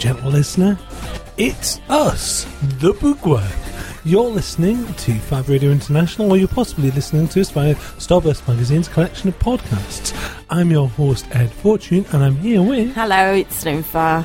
gentle listener. It's us, the Bookworm. You're listening to Fab Radio International, or you're possibly listening to us via Starburst Magazine's collection of podcasts. I'm your host, Ed Fortune, and I'm here with. Hello, it's Ninfa.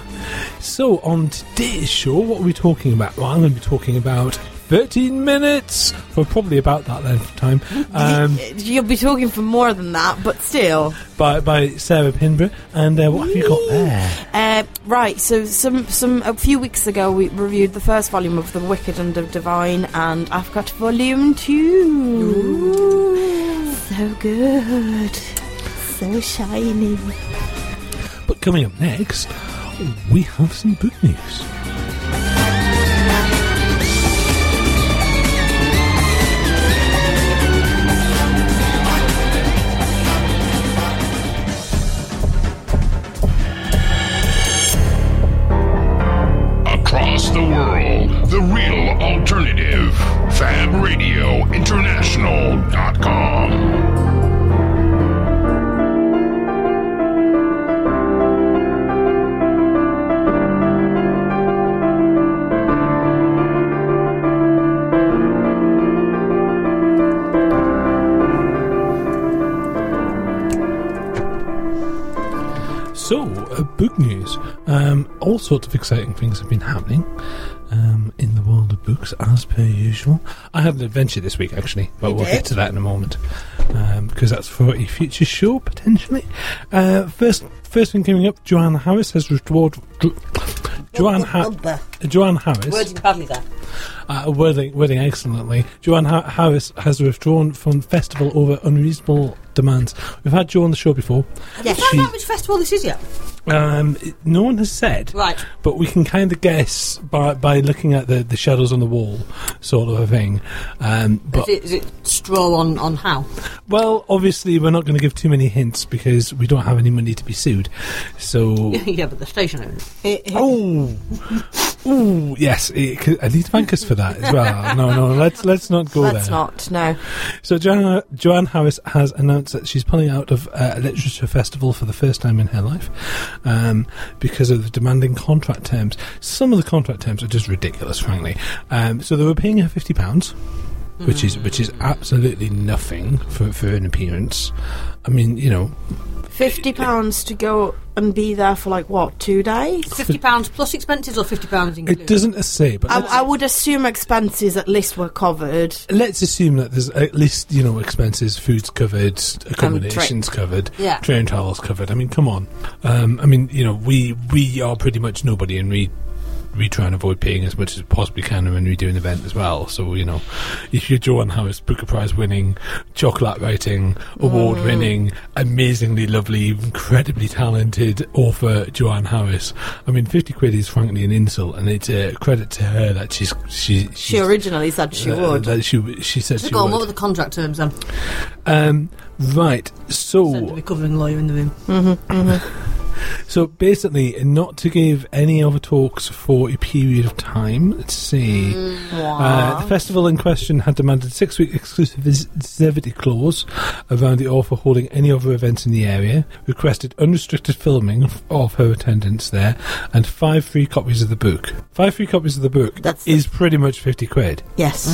So, on today's show, what are we talking about? Well, I'm going to be talking about 13 minutes for probably about that length of time. Um, You'll be talking for more than that, but still. by, by Sarah Pinborough. And uh, what have you got there? Uh, right, so some some a few weeks ago we reviewed the first volume of The Wicked and the Divine, and I've got volume two. So good, so shiny. But coming up next, we have some book news. FabRadioInternational.com. So, uh, book news. Um, all sorts of exciting things have been happening um, in the world of books, as per usual. I had an adventure this week, actually, but You we'll did? get to that in a moment um, because that's for a future show potentially. Uh, first, first thing coming up: Joanne Harris has restored. Jo- Joanne, ha- Joanne Harris. Wording me there. Uh, wording, wording excellently. Joanne ha- Harris has withdrawn from festival over unreasonable demands. We've had Jo on the show before. Have you She- found out which festival this is yet? Um, no one has said, Right. but we can kind of guess by by looking at the, the shadows on the wall, sort of a thing. Um, but Is it, is it straw on, on how? well, obviously, we're not going to give too many hints because we don't have any money to be sued. So, yeah, but the station owners. oh, oh, yes, it, I need to thank us for that as well. No, no, let's let's not go there. Let's not. No. So Joanne, Joanne Harris has announced that she's pulling out of uh, a literature festival for the first time in her life um, because of the demanding contract terms. Some of the contract terms are just ridiculous, frankly. Um, so they were paying her fifty pounds, which is which is absolutely nothing for, for an appearance. I mean, you know, Fifty pounds to go and be there for like what two days? Fifty pounds plus expenses or fifty pounds included? it doesn't say, but I, I would assume expenses at least were covered. let's assume that there's at least you know expenses, food's covered, accommodations covered. Yeah. train travels covered. I mean, come on. Um, I mean, you know, we we are pretty much nobody, and we we try and avoid paying as much as we possibly can when we do an event as well. So you know, if you're Joanne Harris, Booker Prize winning, chocolate writing, award winning, amazingly lovely, incredibly talented author Joanne Harris. I mean, fifty quid is frankly an insult, and it's a credit to her that she's she she's, She originally said she uh, would. That she she said So she go on, what were the contract terms then? Um, right. Send a So recovering lawyer in the room. So basically, not to give any other talks for a period of time. Let's see. Uh, the festival in question had demanded six week exclusive exclusivity clause around the author holding any other events in the area, requested unrestricted filming of her attendance there, and five free copies of the book. Five free copies of the book That's the- is pretty much 50 quid. Yes.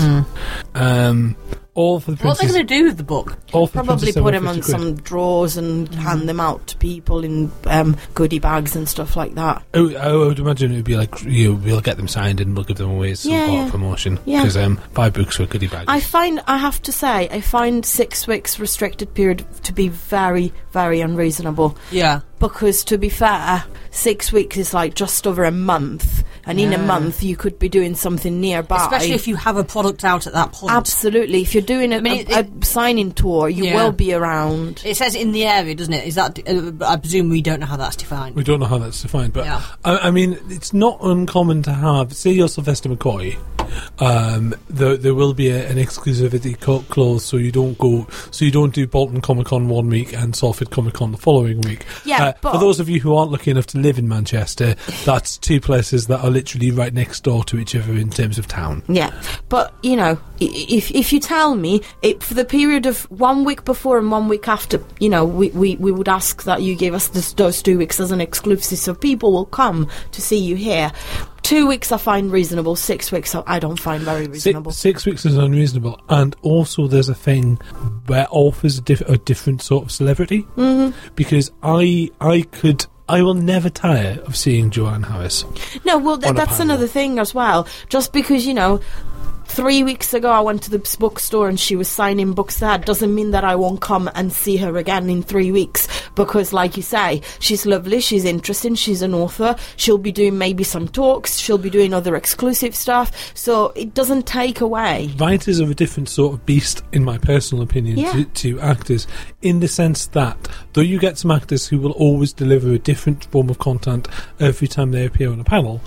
Um, all for the What's they princess. going to do with the book? all for Probably Princess put them on quid. some drawers and hand them out to people in um, goodie bags and stuff like that. Oh, I would imagine it would be like you. We'll get them signed and we'll give them away as some Yeah, part yeah. of promotion. Yeah. Because um, five books for goodie bags. I find, I have to say, I find six weeks restricted period to be very, very unreasonable. Yeah. Because to be fair, six weeks is like just over a month, and in a month you could be doing something nearby. Especially if you have a product out at that point. Absolutely, if you're doing a, I mean, a, a signing tour, you Yeah. will be around. It says in the area, doesn't it? Is that? Uh, I presume we don't know how that's defined. we don't know how that's defined, but Yeah. I, I mean, it's not uncommon to have. Say you're Sylvester McCoy, um, there, there will be a, an exclusivity clause, so you don't go, so you don't do Bolton Comic Con one week and Salford Comic Con the following week. Yeah, Uh, but- for those of you who aren't lucky enough to live in Manchester, that's two places that are literally right next door to each other in terms of town. Yeah, but you know, if if you tell me it, for the period of one week before and one week after, you know, we, we, we would ask that you give us this, those two weeks as an exclusive, so people will come to see you here. Two weeks I find reasonable. Six weeks I don't find very reasonable. Six, six weeks is unreasonable, and also there's a thing where offers a, diff- a different sort of celebrity. Mm-hmm. Because I, I could, I will never tire of seeing Joanne Harris. No, well, th- that's another thing as well. Just because, you know, three weeks ago I went to the bookstore and she was signing books there doesn't mean that I won't come and see her again in three weeks. Because, like you say, she's lovely, she's interesting, she's an author, she'll be doing maybe some talks, she'll be doing other exclusive stuff. So it doesn't take away. Writers are a different sort of beast, in my personal opinion, Yeah. to, to actors, in the sense that though you get some actors who will always deliver a different form of content every time they appear on a panel,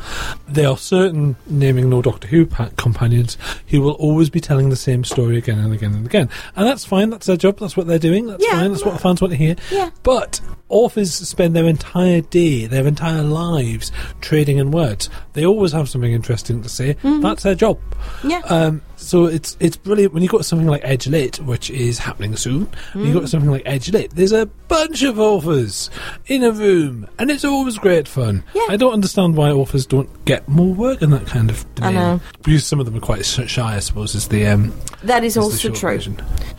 there are certain, naming no Doctor Who pa- companions, who will always be telling the same story again and again and again. And that's fine, that's their job, that's what they're doing, that's Yeah. fine, that's what the fans want to hear. Yeah. But authors spend their entire day, their entire lives trading in words. They always have something interesting to say. That's their job. Yeah. Um, so it's it's brilliant when you've got something like Edge Lit, which is happening soon. and You got something like Edge Lit. There's a bunch of authors in a room, and it's always great fun. Yeah. I don't understand why authors don't get more work in that kind of domain. I know. Because some of them are quite shy, I suppose. Is the um, that is is also true. version.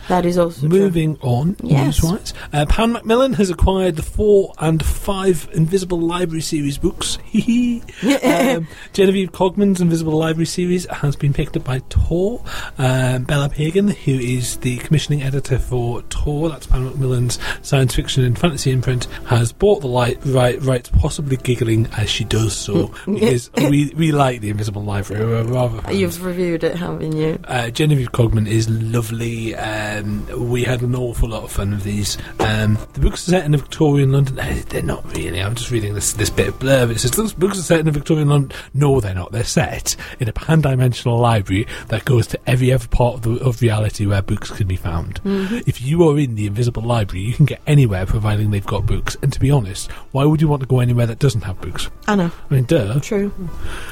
That is also true. Moving on, Yes. news-wise, uh, Pan Macmillan has acquired the four and five Invisible Library series books. Um, Genevieve Cogman's Invisible Library series has been picked up by Tor. Um, Bella Pagan, who is the commissioning editor for Tor, that's Pan Macmillan's science fiction and fantasy imprint, has bought the light right, right, possibly giggling as she does so because we we like the Invisible Library. We're rather fans. You've reviewed it, haven't you? Uh, Genevieve Cogman is lovely. Um, we had an awful lot of fun with these. Um, the books are set in a Victorian London. They're not really. I'm just reading this this bit of blurb. It says those books are set in a Victorian London. No, they're not. They're set in a pan-dimensional library that goes to every other part of, the, of reality where books can be found. If you are in the Invisible Library, you can get anywhere providing they've got books. And to be honest, why would you want to go anywhere that doesn't have books? I know. I mean, duh. True.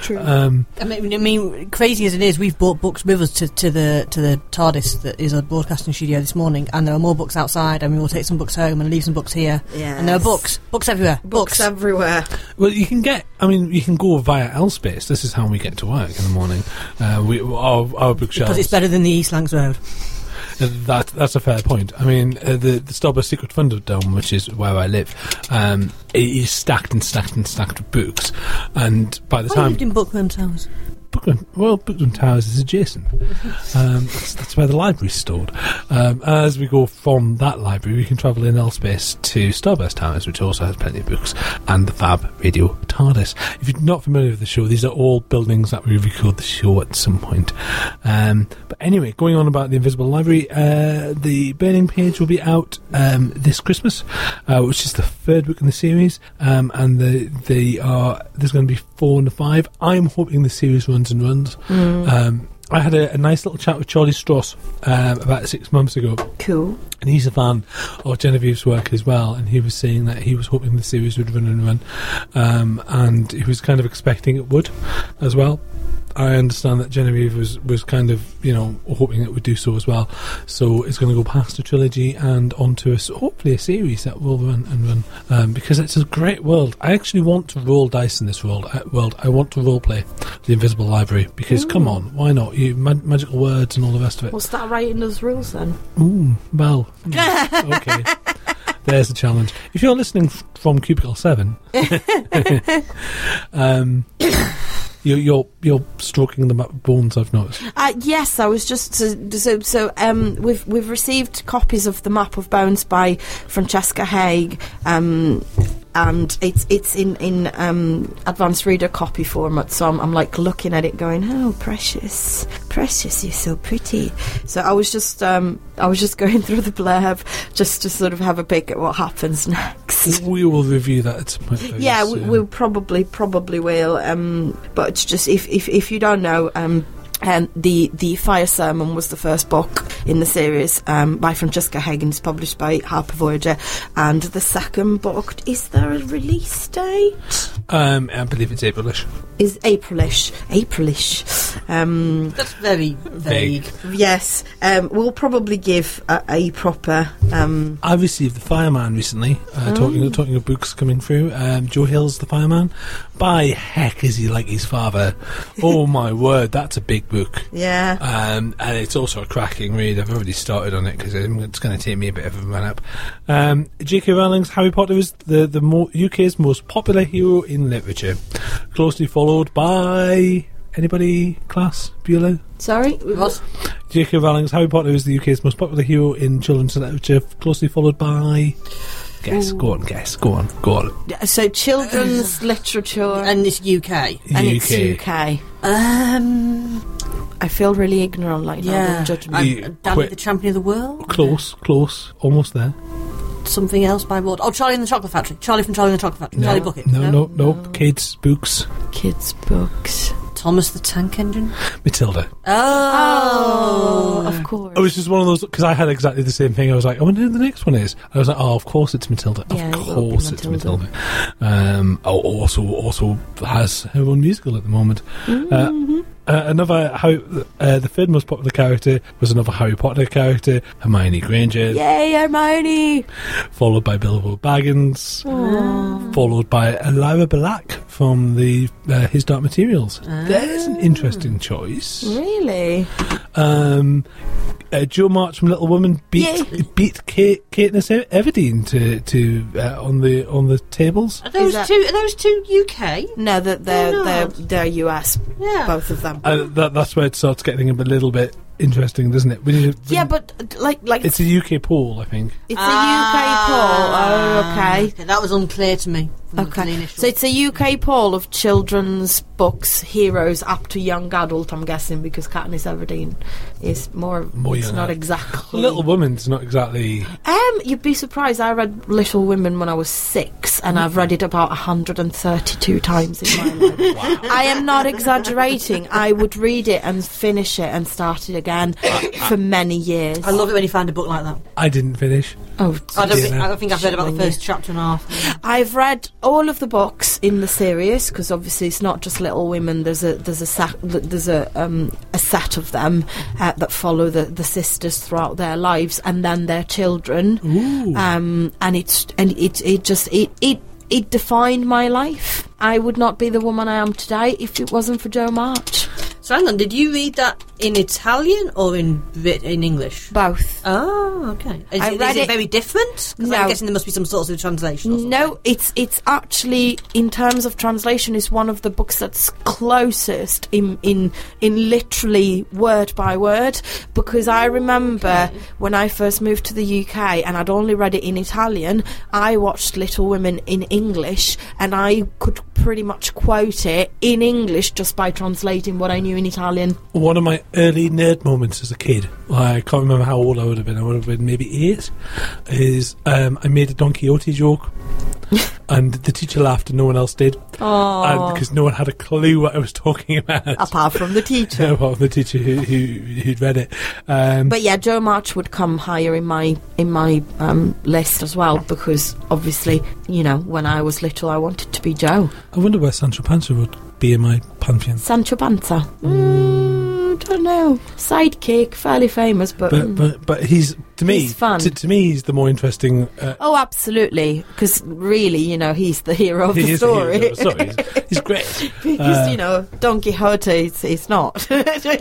True. Um, I mean, I mean, crazy as it is, we've brought books with us to, to the to the TARDIS that is a broadcasting studio this morning, and there are more books outside, and we will take some books home and leave some books here. Yes. And there are books, books everywhere, Books everywhere. Well, you can get. I mean, you can go via L-space. This is how we get to work in the morning. Uh, we our, our bookshelves. because it's better than the East Lancs Road. Uh, That that's a fair point. I mean, uh, the the Starburst Secret Thunderdome, which is where I live, um, it is stacked and stacked and stacked with books. And by the I time lived in Bookworm Towers. Well, Bookman Towers is adjacent. Um, that's, where the library's stored. Um, as we go from that library, we can travel in L-space to Starburst Towers, which also has plenty of books, and the Fab Radio TARDIS. If you're not familiar with the show, these are all buildings that we record the show at some point. Um, but anyway, going on about the Invisible Library, uh, the Burning Page will be out um, this Christmas, uh, which is the third book in the series, um, and the, there's going to be four and five. I'm hoping the series runs and runs. Um, I had a, a nice little chat with Charlie Stross um, about six months ago, Cool. and he's a fan of Genevieve's work as well. And he was saying that he was hoping the series would run and run, um, and he was kind of expecting it would as well. I understand that Genevieve was, was kind of, you know, hoping it would do so as well. So it's going to go past a trilogy and onto a, hopefully a series that will run and run um, because it's a great world. I actually want to roll dice in this world. Uh, world. I want to role play the Invisible Library because, come on, why not? You ma- magical words and all the rest of it. We'll start writing those rules then. Ooh, well, mm, okay. There's the challenge. If you're listening f- from Cubicle Seven, um, you're, you're you're stroking the bones. I've noticed. Uh, yes, I was just so so. so um, we've we've received copies of the Map of Bones by Francesca Haig, um, and it's it's in in um, advanced reader copy format. So I'm, I'm like looking at it, going, "Oh, precious, precious, you're so pretty." So I was just um, I was just going through the blurb just to sort of have a peek at what happens next. We will review that at some point. Yeah, we, soon. we probably probably will. Um, but just if, if if you don't know, um, Um, the the Fire Sermon was the first book in the series um, by Francesca Higgins, published by Harper Voyager, and the second book is there a release date? Um, I believe it's Aprilish. Is Aprilish, Aprilish. Um, That's very vague. yes, um, we'll probably give a, a proper. Um, I received the Fireman recently. Uh, Oh. Talking talking of books coming through, um, Joe Hill's the Fireman. By heck, is he like his father? oh my word, that's a big book. yeah, Um, and it's also a cracking read. I've already started on it because it's going to take me a bit of a run up. Um, J.K. Rowling's Harry Potter is the the mo- UK's most popular hero in literature, closely followed by anybody class Bueller. sorry. What? J.K. Rowling's Harry Potter is the UK's most popular hero in children's literature, closely followed by. Guess. Go on. Guess. Go on. Go on. So children's literature, and, And it's UK. And it's UK. Um, I feel really ignorant, like yeah. no judgment. And, You Danny the Champion of the World. Close. Close. Almost there. Something else by what? Oh, Charlie and the Chocolate Factory. Charlie from Charlie and the Chocolate Factory. No. Charlie Bucket. No. No. No. Kids. Books. Kids' books. Thomas the Tank Engine. Matilda. Oh, Oh, of course. It was just one of those because I had exactly the same thing. I was like, I wonder who the next one is. I was like, oh, of course it's Matilda. Yeah, of will be course it's Matilda. Matilda. Um, oh, also, also has her own musical at the moment. Mm-hmm. Uh, uh, another how uh, the third most popular character was another Harry Potter character, Hermione Granger, Yay, Hermione! followed by Bilbo Baggins, followed by Lyra Belacqua from the uh, His Dark Materials. There's an interesting choice. Really? Um, uh, Jo March from Little Woman beat Yay. beat Kate, Katniss E- Everdeen to to uh, on the on the tables. Are those that- two? Are those two UK? No, that they're, no. they're, they're US, Yeah. both of them. Uh, that, that's where it starts getting a little bit interesting, doesn't it? We need to- yeah, but uh, like, like it's a UK poll, I think. it's Ah, a UK poll. Oh, okay. That was unclear to me. From the- the Okay, initial- so it's a UK poll of children's books, heroes up to young adult. I'm guessing because Katniss Everdeen is more. More it's not adult. exactly. Little Woman's not exactly. Um, you'd be surprised. I read Little Women when I was six, and I've read it about 132 times in my life. I am not exaggerating. I would read it and finish it and start it again for many years. I love it when you find a book like that. I didn't finish. Oh, I don't, think, I don't think I've read about the first chapter and a half. I've read all of the books in the series because obviously it's not just Little Women. There's a there's a set, there's a um, a set of them uh, that follow the, the sisters throughout their lives and then their children. Ooh. Um, and it's and it it just it it it defined my life. I would not be the woman I am today if it wasn't for Jo March. So hang on, did you read that in Italian or in in English? Both. Oh, okay. Is, I it, read is it it- very different? No. I'm guessing there must be some sort of translation. Or. No, it's it's actually in terms of translation is one of the books that's closest in in in literally word by word because I remember when I first moved to the UK and I'd only read it in Italian, I watched Little Women in English and I could pretty much quote it in English just by translating what I knew in Italian. One of my early nerd moments as a kid, I can't remember how old I would have been, I would have been maybe eight, is um, I made a Don Quixote joke. and the teacher laughed and no one else did. Because no one had a clue what I was talking about. apart from the teacher. apart from the teacher who, who, who'd read it. Um, But yeah, Jo March would come higher in my in my um, list as well because obviously, you know, when I was little, I wanted to be Jo. I wonder where Sancho Panza would be in my pantheon. Sancho Panza. Mm, don't know. Sidekick, fairly famous, but. But mm. but but he's to me He's fun. To, to me he's the more interesting. Uh, Oh, absolutely, Because really, you know, he's the hero of he the story. the story. He's, he's great. because, Uh, you know, Don Quixote, it's not.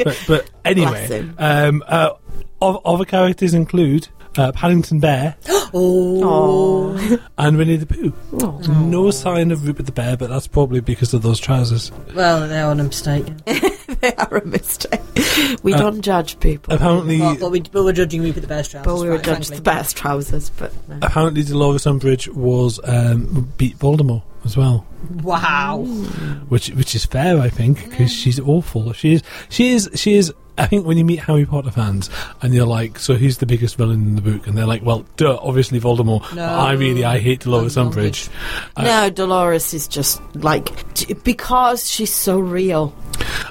But, but anyway, um, uh, other characters include uh, Paddington Bear oh. and Winnie the Pooh. oh. No sign of Rupert the Bear, but that's probably because of those trousers. Well, they're on a mistake. they are a mistake. We Uh, don't judge people. Apparently, But, but, we, but we're judging Rupert the Bear's trousers. but we were right, judged frankly. the best trousers, but no. apparently Dolores Umbridge was um, beat Voldemort as well. Wow. which which is fair, I think, because she's awful. She is she is she is. I think when you meet Harry Potter fans and you're like, so who's the biggest villain in the book? And they're like, well, duh, obviously Voldemort. No. I really I hate Dolores Umbridge. Umbridge. Uh, no, Dolores is just like because she's so real.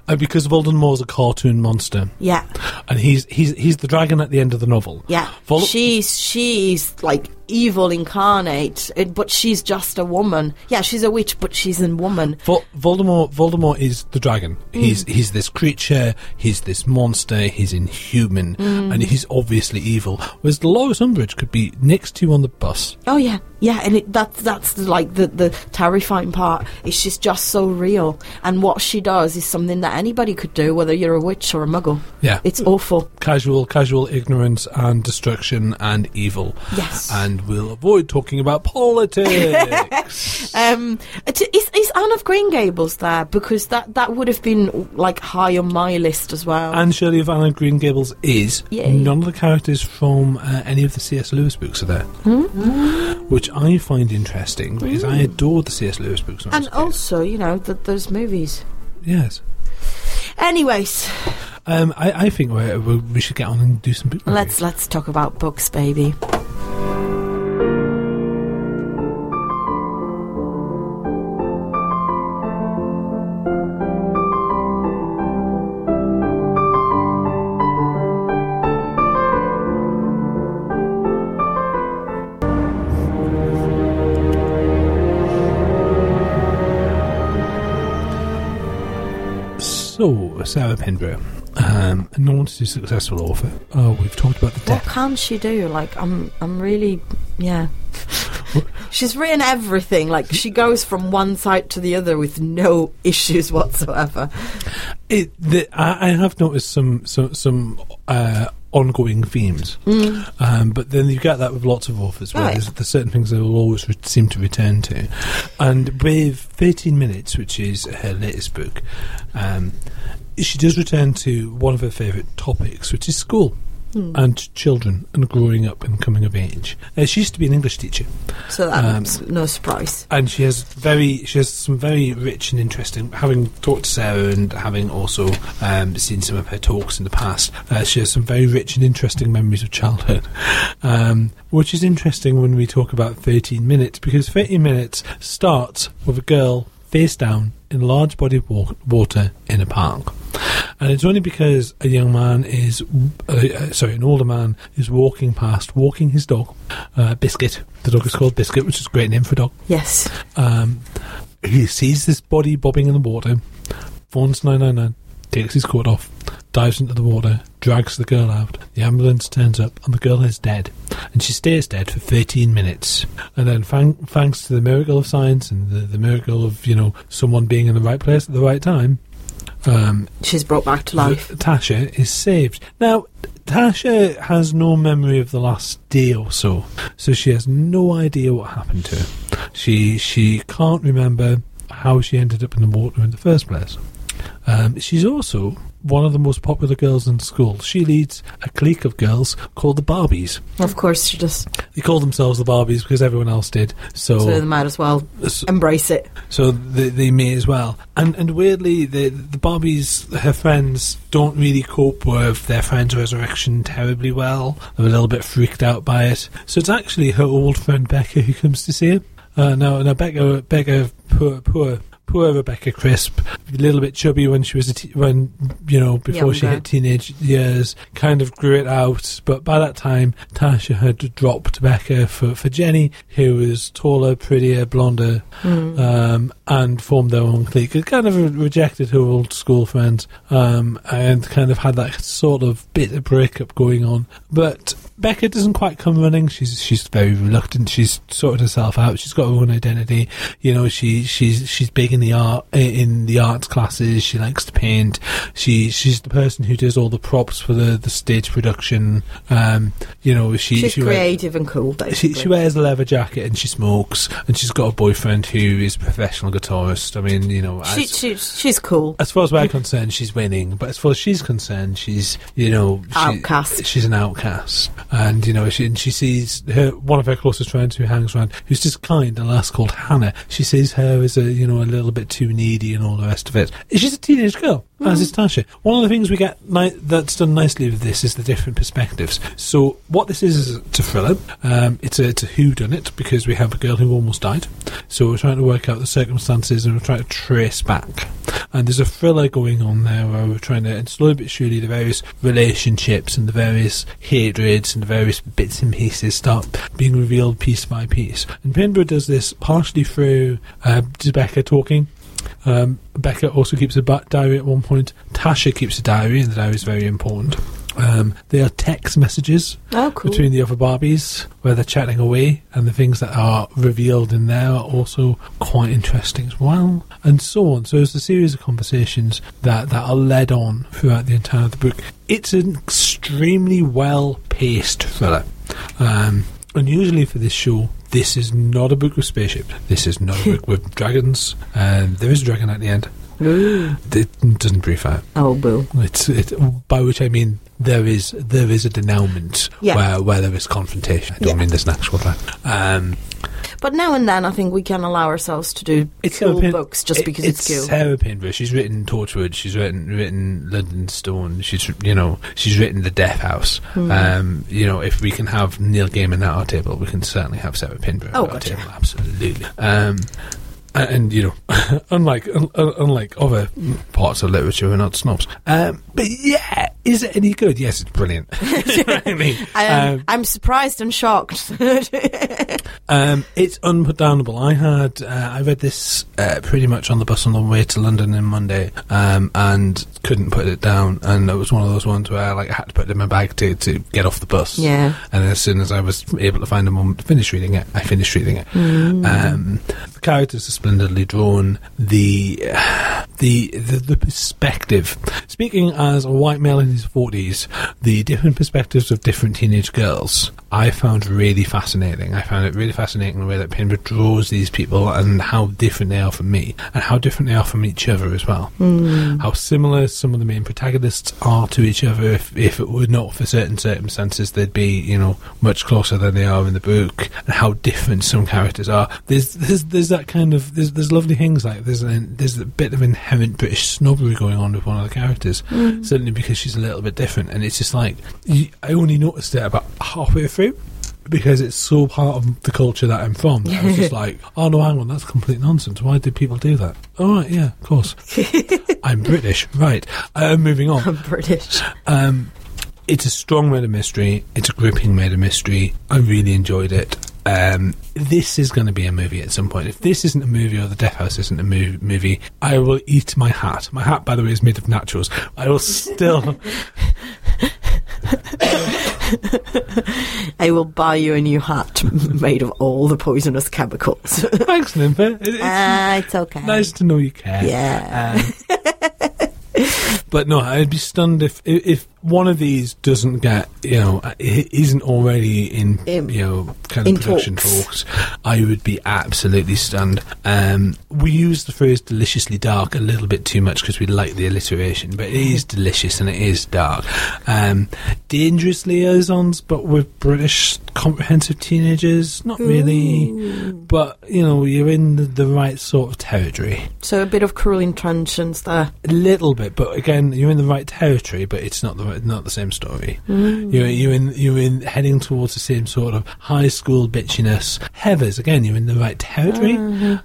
Uh, because Voldemort's a cartoon monster, Yeah, and he's he's he's the dragon at the end of the novel. yeah. Vol- she's she's like evil incarnate, it- but she's just a woman. Yeah, she's a witch, but she's a woman. Vol- Voldemort Voldemort is the dragon. Mm. He's he's this creature. He's this monster. He's inhuman, Mm. and he's obviously evil. Whereas Dolores Umbridge could be next to you on the bus. Oh yeah, yeah, and it, that's that's the, like the the terrifying part. Is she's just so real, and what she does is something that anybody could do, whether you're a witch or a muggle. Yeah, It's awful. casual casual ignorance and destruction and evil. Yes. and we'll avoid talking about politics. Um, is, is Anne of Green Gables there? Because that, that would have been like high on my list as well. and Shirley of Anna Green Gables is. Yay. None of the characters from uh, any of the C.S. Lewis books are there, Hmm? which I find interesting because I adored the C.S. Lewis books. And was a kid. also, you know, th those movies. yes. Anyways, Um, I, I think we we we should get on and do some book let's let's talk about books, baby. So, Sarah Pinborough, um, enormously successful author. Oh, we've talked about the What death. can she do? Like, I'm I'm really yeah. She's written everything. Like, she goes from one side to the other with no issues whatsoever. It, the, I, I have noticed some some some uh, ongoing themes, um, but then you get that with lots of authors. Where Right. there's, there's certain things they will always re- seem to return to, and with 13 minutes, which is her latest book, um, she does return to one of her favourite topics, which is school. And children and growing up and coming of age. Uh, she used to be an English teacher, So Um, that's no surprise. and she has very she has some very rich and interesting having talked to Sarah and having also um, seen some of her talks in the past uh, she has some very rich and interesting memories of childhood um, which is interesting when we talk about 13 minutes because 13 minutes starts with a girl face down in a large body of water in a park and it's only because a young man is, uh, uh, sorry, an older man is walking past, walking his dog, uh, Biscuit. The dog is called Biscuit, which is a great name for a dog. Yes. Um, he sees this body bobbing in the water, phones 999, takes his coat off, dives into the water, drags the girl out. The ambulance turns up, and the girl is dead. And she stays dead for 13 minutes. And then, thank, thanks to the miracle of science and the, the miracle of, you know, someone being in the right place at the right time, um, She's brought back to life. Tasha is saved. Now, Tasha has no memory of the last day or so, so she has no idea what happened to her. She she can't remember how she ended up in the water in the first place. Um, she's also one of the most popular girls in school. She leads a clique of girls called the Barbies. Of course, she just They call themselves the Barbies because everyone else did. So, so they might as well embrace it. so they, they may as well. And and weirdly, the the Barbies, her friends, don't really cope with their friend's resurrection terribly well. They're a little bit freaked out by it. So it's actually her old friend Becca who comes to see her. Uh, now, now Becca, Becca, poor, poor, poor Rebecca Crisp, a little bit chubby when she was a te- when you know before she hit teenage years, kind of grew it out. But by that time, Tasha had dropped Becca for for Jenny, who was taller, prettier, blonder, um, and formed their own clique. It kind of rejected her old school friends um, and kind of had that sort of bit of breakup going on. But Becca doesn't quite come running. She's she's very reluctant. She's sorted herself out. She's got her own identity. You know, she she's she's big in the art in the arts classes. She likes to paint. She she's the person who does all the props for the, the stage production. Um, you know, she She's she creative and cool. she, she wears a leather jacket and she smokes, and she's got a boyfriend who is a professional guitarist. I mean, you know, She, as, she, she's cool. as far as we're concerned, she's winning. But as far as she's concerned, she's you know she, Outcast. She's an outcast, and you know she and she sees her one of her closest friends who hangs around, who's just kind, a lass called Hannah. She sees her as a you know a little bit too needy and all the rest of it. She's a teenage girl, as is Tasha. One of the things we get ni- that's done nicely with this is the different perspectives. So what this is is a thriller. Um, it's a it's a who done it because we have a girl who almost died. So we're trying to work out the circumstances and we're trying to trace back. And there's a thriller going on there where we're trying to, and slowly but surely, the various relationships and the various hatreds and the various bits and pieces start being revealed piece by piece. And Pinborough does this partially through uh, Becca talking. Um, Becca also keeps a diary at one point. Tasha keeps a diary, and the diary is very important. Um, there are text messages Oh, cool. between the other Barbies where they're chatting away, and the things that are revealed in there are also quite interesting as well, and so on. So it's a series of conversations that, that are led on throughout the entire of the book. It's an extremely well paced thriller. Um, unusually for this show, this is not a book with spaceships. This is not a book with dragons. Um, there is a dragon at the end. It doesn't brief out. Oh, boo. It's it, by which I mean there is there is a denouement Yeah. where where there is confrontation. I don't Yeah. mean there's an actual threat. Um, But now and then, I think we can allow ourselves to do it's cool Pin- books just it- because it's, cool. Sarah Pinborough. She's written Torchwood. She's written written London Stone. She's you know she's written The Death House. Hmm. Um, you know if we can have Neil Gaiman at our table, we can certainly have Sarah Pinborough Oh, at our gotcha. table. Absolutely. Um, and, and, you know, unlike un, un- unlike other parts of literature, we're not snobs. Um, but yeah, is it any good? Yes, it's brilliant. I mean, Um, um, I'm surprised and shocked. um, it's unputdownable. I had uh, I read this uh, pretty much on the bus on the way to London on Monday, um, and couldn't put it down. And it was one of those ones where like I had to put it in my bag to, to get off the bus. yeah. And as soon as I was able to find a moment to finish reading it, I finished reading it. Um, the characters are splendidly drawn. The, the the the perspective. Speaking as a white male in his forties, the different perspectives of different teenage girls, I found really fascinating. I found it really fascinating the way that Pinborough draws these people and how different they are from me, and how different they are from each other as well. Hmm. How similar some of the main protagonists are to each other. If if it were not for certain circumstances, they'd be you know much closer than they are in the book, and how different some characters are. There's there's there's that kind of there's there's lovely things like there's an, there's a bit of inherent British snobbery going on with one of the characters, hmm. certainly because she's a little bit different, and it's just like I only noticed it about halfway through. Because it's so part of the culture that I'm from, that I was just like, oh no, hang on, that's complete nonsense. Why did people do that? Oh, right, yeah, of course. I'm British, right. Uh, moving on. I'm British. Um, it's a strong murder mystery. It's a gripping murder mystery. I really enjoyed it. Um, this is going to be a movie at some point. If this isn't a movie or The Death House isn't a mov- movie, I will eat my hat. My hat, by the way, is made of naturals. I will still. I will buy you a new hat made of all the poisonous chemicals. Thanks. It- It's Ah, it's okay. nice to know you care. Yeah. Um, but no, I'd be stunned if if if one of these doesn't get you know isn't already in you know kind of production talks. talks. I would be absolutely stunned. Um, we use the phrase "deliciously dark" a little bit too much because we like the alliteration, but it is delicious and it is dark. Um, dangerous liaisons, but with British comprehensive teenagers, not really. But you know, you're in the, the right sort of territory. so a bit of cruel intentions there. A little bit, but again, you're in the right territory, but it's not the not the same story. You're you're in you're in heading towards the same sort of high school bitchiness. Heathers again, you're in the right territory,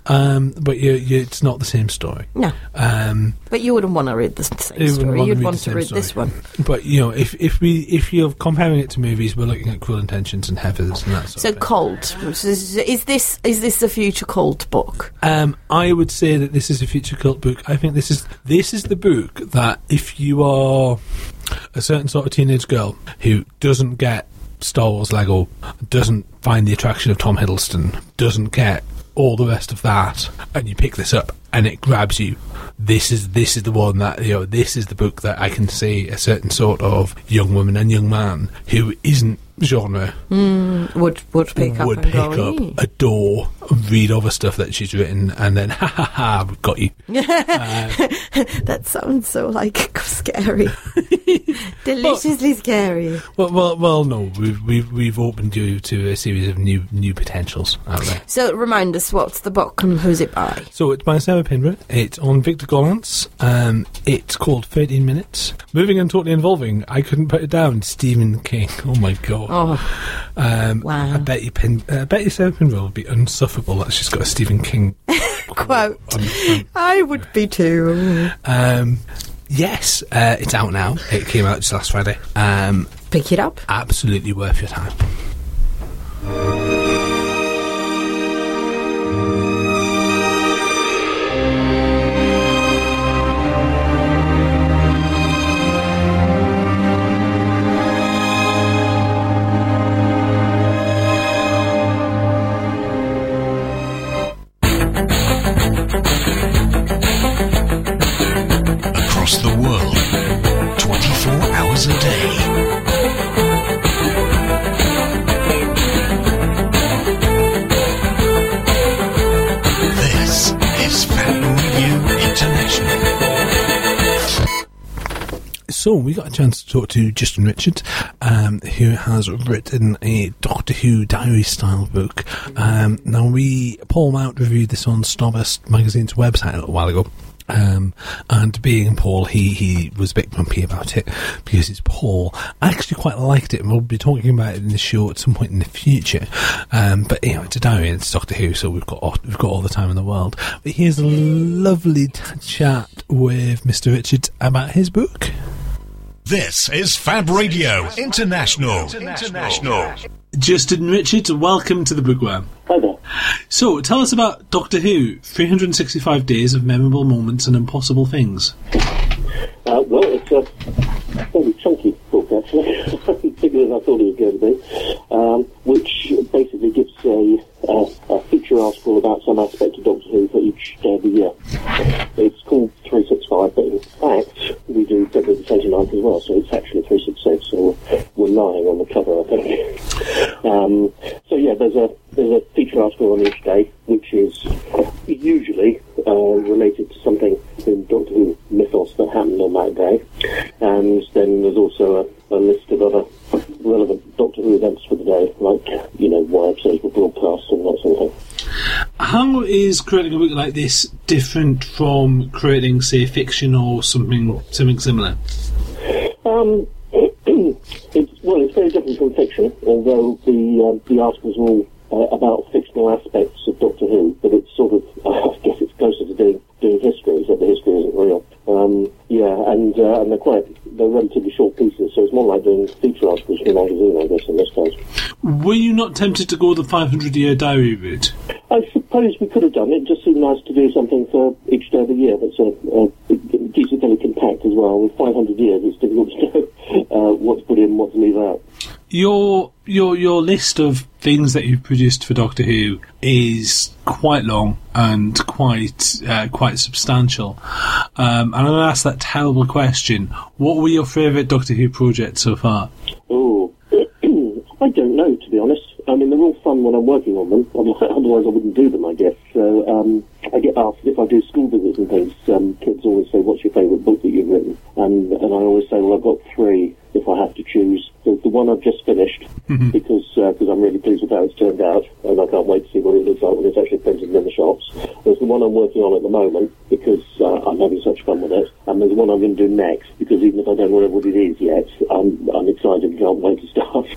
um, but you you it's not the same story. No, Um, but you wouldn't want to read the same You story. want to You'd read want to read this one. but you know, if if we if you're comparing it to movies, we're looking at Cruel Intentions and Heathers and that sort So of. Is, is this is this a future cult book? Um, I would say that this is a future cult book. I think this is this is the book that if you are a certain sort of teenage girl who doesn't get Star Wars Lego, doesn't find the attraction of Tom Hiddleston, doesn't get all the rest of that, and you pick this up and it grabs you. This is this is the one that you know. This is the book that I can see a certain sort of young woman and young man who isn't genre Would would pick up would and pick go. up, adore, read over stuff that she's written, and then ha ha ha, we've got you. That sounds so like scary, deliciously scary. Well, well, well, no, we've we've we've opened you to a series of new new potentials out there. So remind us, what's the book and who's it by? So it's by Sarah Pinborough. It's on Victor Gollancz. Um, it's called 13 Minutes. Moving and totally involving. I couldn't put it down. Stephen King. Oh my god. Oh, Um, Wow. I bet you, Pin, uh, I bet you Sarah Pinborough will be unsufferable That's she's got a Stephen King quote. I would be too. Um, yes, uh, it's out now. It came out just last Friday. Um, Pick it up. absolutely worth your time. A day. This is Fab Radio International. So we got a chance to talk to Justin Richards, um, who has written a Doctor Who diary style book. Um, now we Paul Mount reviewed this on Starburst magazine's website a little while ago. Um, and being Paul, he, he was a bit grumpy about it because it's Paul. I actually quite liked it, and we'll be talking about it in the show at some point in the future. Um, but you know, it's a diary and it's Doctor Who, so we've got all, we've got all the time in the world. But here's a lovely t- chat with Mr. Richards about his book. This is Fab Radio International. International. Justin Richards, welcome to the Bookworm. Hi there. So, tell us about Doctor Who 365 Days of Memorable Moments and Impossible Things. Uh, well, it's a fairly chunky book, actually, bigger than I thought it was going to be, um, which basically gives a, a, feature article about some aspect of Doctor Who for each day of the year. It's called 365, but in fact, we do February the 29th as well, so it's actually 366, so we're lying on the cover, I think. Um, so yeah, there's a there's a feature article on each day, which is usually uh, related to something in Doctor Who mythos that happened on that day, and then there's also a, a list of other relevant Doctor Who events for the day, like you know why episodes were broadcast and that sort of thing. How is creating a book like this different from creating, say, fiction or something something similar? Um, it's, well, it's very different from fiction, although the um, the articles are all uh, about fictional aspects of Doctor Who, but it's sort of, I guess it's closer to doing, doing history, except the history isn't real. Um, yeah, and, uh, and they're quite, they're relatively short pieces, so it's more like doing feature articles for a magazine, I guess, in this case. Were you not tempted to go the 500 year diary route? I suppose we could have done it. It just seemed nice to do something for each day of the year that's a, a, it keeps it fairly compact as well. With 500 years, it's difficult to know uh, what to put in, what to leave out. Your your your list of things that you've produced for Doctor Who is quite long and quite uh, quite substantial. Um, and I'm going to ask that terrible question: What were your favourite Doctor Who projects so far? Oh, I don't know, to be honest. I mean, they're all fun when I'm working on them. Otherwise, I wouldn't do them, I guess. So um, I get asked if I do school visits and things. Um, kids always say, "What's your favourite book that you've written?" And and I always say, "Well, I've got three. If I have to choose, the one I've just finished because because I'm really pleased with how it's turned out, and I can't wait to see what it looks like when it's actually printed in the shops. There's the one I'm working on at the moment because uh, I'm having such fun with it, and there's the one I'm going to do next because even if I don't know what it is yet, I'm I'm excited and can't wait to start.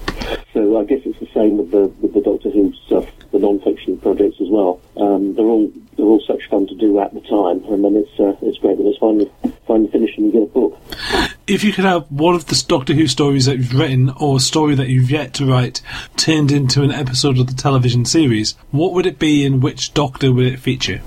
so I guess it's the same with the with the Doctor Who stuff, the non-fiction projects as well. Um, they're all they're all such fun to do at the time, and then it's uh, it's great when it's finally finally finished and you get a book. If you could have one of the Doctor Who stories that you've written, or a story that you've yet to write, turned into an episode of the television series, what would it be, and which Doctor would it feature?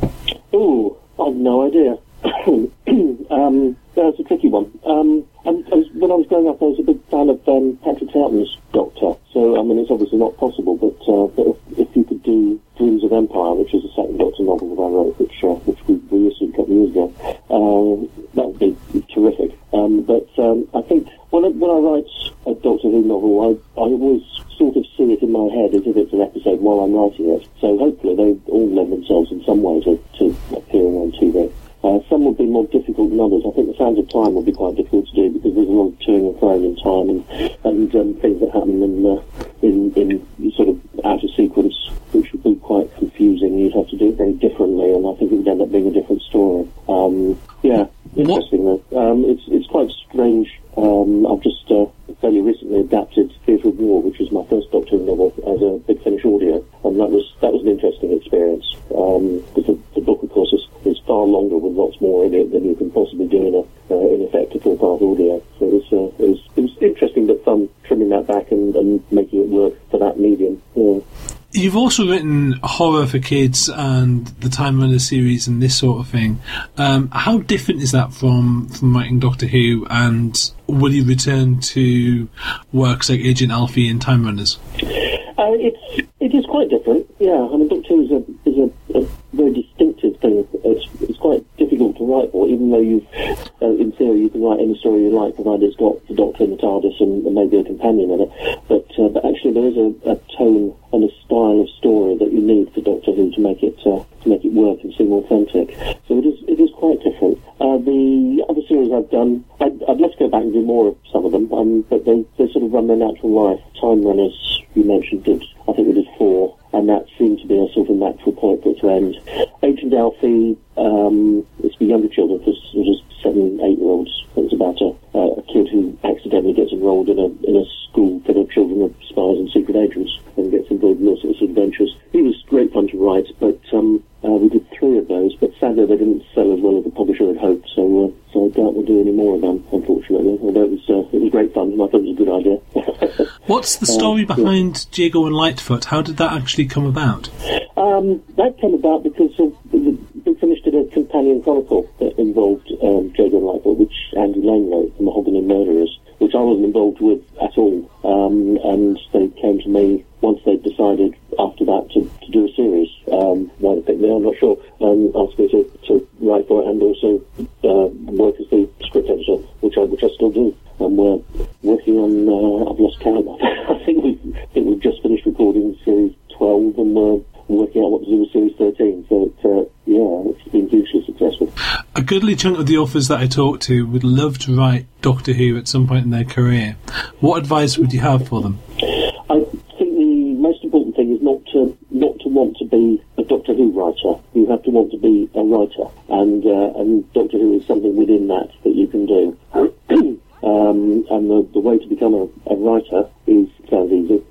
Oh, I've no idea. um, that's a tricky one. Um, when I was growing up, I was a big fan of um, Patrick Troughton's Doctor. So, I mean, it's obviously not possible, but, uh, but if, if you could do Dreams of Empire, which is the second Doctor novel that I wrote, which, uh, which we, we issued a couple of years ago, um, that would be terrific. Um, but um, I think when I, when I write a Doctor Who novel, I, I always sort of see it in my head as if it's an episode while I'm writing it. So hopefully they all lend themselves in some way to, to appearing on TV. Uh, some will be more difficult than others. I think the Sands of Time will be quite difficult to do because there's a lot of toing and froing in time and, and um, things that happen in, uh, in, in sort of out of sequence, which would be quite confusing. You'd have to do it very differently, and I think it would end up being a different story. Um, yeah, interesting though. Um, it's, it's quite strange. Um, I've just uh, fairly recently adapted Theatre of War, which was my first Doctor Who novel, as a Big Finish audio, and that was that was an interesting experience. Um, because the, the book, of course, is, is far longer with lots more in it than you can possibly do in a uh, in effect a full part audio. So it was, uh, it was it was interesting but fun trimming that back and, and making it work for that medium. Yeah. You've also written horror for kids and the Time Runner series and this sort of thing. Um, how different is that from, from writing Doctor Who? And will you return to works like Agent Alfie and Time Runners? Uh, it's it is quite different. Yeah, I mean, Doctor Who is a is a, a very distinctive thing. It's it's quite difficult to write for, even though you, uh, in theory, you can write any story you like, provided it's got the Doctor and the TARDIS and, and maybe a companion in it. But uh, but actually, there is a, a tone and a style of story that you need for Doctor Who to make it uh, to make it work and seem authentic. So it is it is quite different. Uh, the other series I've done, I'd, I'd love to go back and do more of some of them, um, but they, they sort of run their natural life. Time Runners, you mentioned, did I think we did four, and that seemed to be a sort of natural point for it to end. Agent Alfie, um, it's for younger children, for sort of seven, eight year olds. It's about a, uh, a kid who accidentally gets enrolled in a in a school full of children of spies and secret agents and gets involved in all sorts of adventures. He was great fun to write, but um, uh, we did three of those, but sadly they didn't sell as well as the publisher had hoped, so uh, so I doubt we'll do any more of them, unfortunately. Although it was uh, it was great fun, and I thought it was a good idea. What's the story behind Jago and Lightfoot? How did that actually come about? Um, that came about because of the Big Finish did a companion chronicle that involved um, Jago and Lightfoot, which Andy Lane wrote, The Mahogany Murderers, which I wasn't involved with at all. Um, and they came to me once they'd decided after that to, to do a series. Um, why they picked me, I'm not sure. Um, asked me to, to write for it and also uh, work as the script editor, which I, which I still do. And we're working on, uh, I've lost count. I think we've, I think we've just finished recording series 12 and we're working out what to do with series 13. So, it, uh, yeah, it's been hugely successful. A goodly chunk of the authors that I talk to would love to write Doctor Who at some point in their career. What advice would you have for them? I think the most important thing is not to not to want to be a Doctor Who writer. You have to want to be a writer, and uh, and Doctor Who is something within that that you can do. um, and the, the way to become a, a writer is sounds easy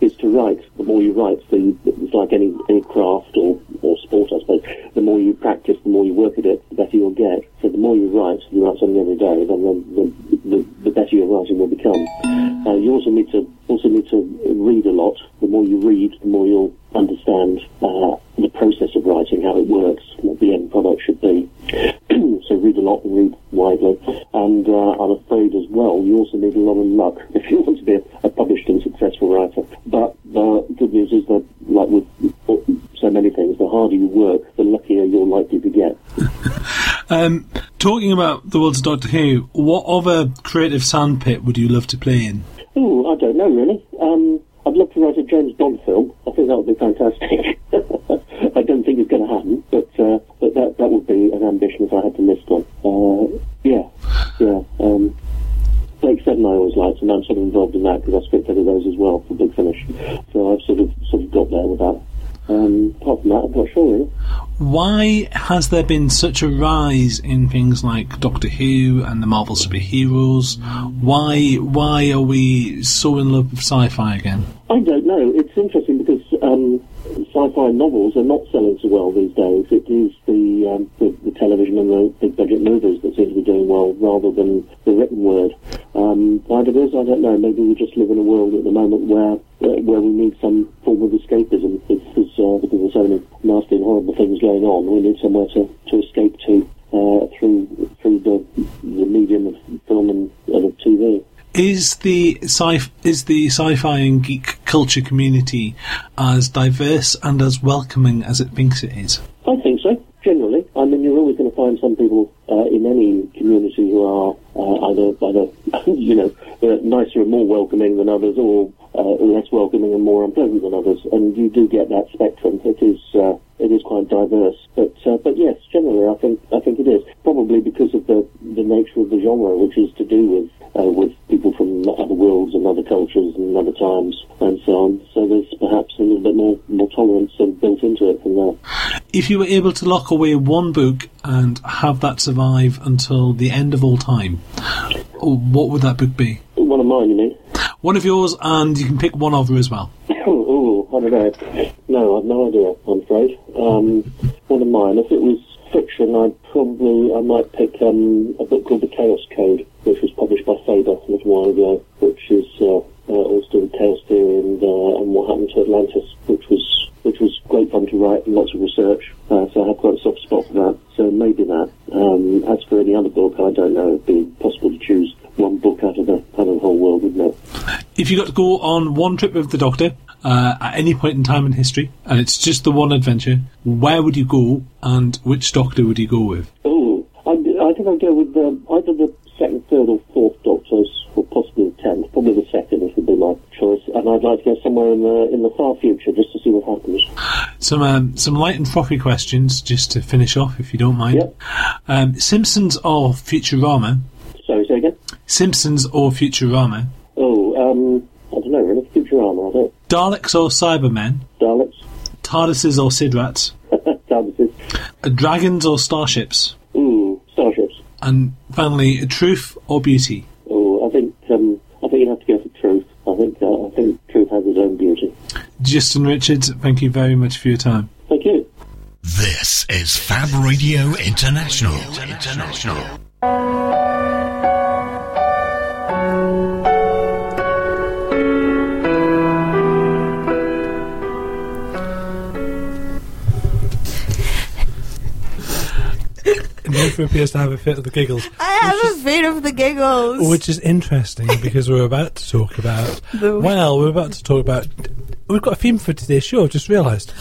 is to write. The more you write, the it's like any any craft or or sport, I suppose. The more you practice, the more you work at it, the better you'll get. So the more you write, you write something every day, then the, the, the, the better your writing will become. Uh, you also need to also need to read a lot. The more you read, the more you'll understand uh, the process of writing, how it works, what the end product should be. so read a lot and read widely. And uh, I'm afraid as well, you also need a lot of luck if you want to be a, a published and successful writer. But the good news is that, like with so many things, the harder you work, the luckier you're likely to get. Um, talking about the world of Doctor Who, what other creative sandpit would you love to play in? Oh, I don't know really. Um, I'd love to write a James Bond film. I think that would be fantastic. I don't think it's going to happen, but uh, but that that would be an ambition if I had to list one. Uh, yeah, yeah. Um, Blake Seven I always liked, and I'm sort of involved in that because I script edited those as well for Big Finish. So I've sort of sort of got there with that. Um, apart from that, I'm not sure really. Why has there been such a rise in things like Doctor Who and the Marvel superheroes? Why why are we so in love with sci-fi again? I don't know. It's interesting because um, sci-fi novels are not selling so well these days. It is the, um, the the television and the big budget movies that seem to be doing well rather than the written word. Um, why that is, I don't know. Maybe we just live in a world at the moment where where we need some form of escapism because uh, because there's so many nasty and horrible things going on. We need somewhere to, to escape to uh, through through the the medium of film and, and of TV. Is the sci is the sci-fi and geek culture community as diverse and as welcoming as it thinks it is? I think so. Generally, I mean, you're always going to find some people uh, in any community who are uh, either either you know nicer and more welcoming than others, or uh, less welcoming and more unpleasant than others, and you do get that spectrum. It is uh, it is quite diverse, but uh, but yes, generally I think I think it is probably because of the the nature of the genre, which is to do with uh, with people from other worlds and other cultures and other times and so on. So there's perhaps a little bit more more tolerance uh, built into it from there. If you were able to lock away one book and have that survive until the end of all time, what would that book be? One of mine, you mean? One of yours, and you can pick one other as well. oh, I don't know. No, I've no idea. I'm afraid. Um, one of mine. If it was fiction, I'd probably I might pick um, a book called The Chaos Code, which was published by Faber a little while ago, which is uh, uh, all to do with chaos theory and uh, and what happened to Atlantis, which was which was great fun to write and lots of research. Uh, so I have quite a soft spot for that. So maybe that. Um, as for any other book, I don't know. It'd be possible to choose one book out of the out of the whole world, wouldn't it? If you got to go on one trip with the Doctor uh, at any point in time in history, and it's just the one adventure, where would you go, and which Doctor would you go with? Oh, I, I think I'd go with the, either the second, third, or fourth Doctors, or possibly the tenth. Probably the second, would be my choice. And I'd like to go somewhere in the in the far future just to see what happens. Some um, some light and frothy questions just to finish off, if you don't mind. Yep. Um, Simpsons or Futurama? Sorry, say again. Simpsons or Futurama? Oh, um, I don't know. Really, Futurama. I don't. Daleks or Cybermen? Daleks, TARDISes or Sidrats? TARDISes. Uh, Dragons or starships? Ooh, starships. And finally, truth or beauty? Oh, I think um, I think you have to go for truth. I think uh, I think truth has its own beauty. Justin Richards, thank you very much for your time. Thank you. This is Fab Radio International. International. Never appears to have a fit of the giggles, I have a bit of the giggles. which is interesting because we're about to talk about. The- Well, we're about to talk about. We've got a theme for today's show. I've just realised.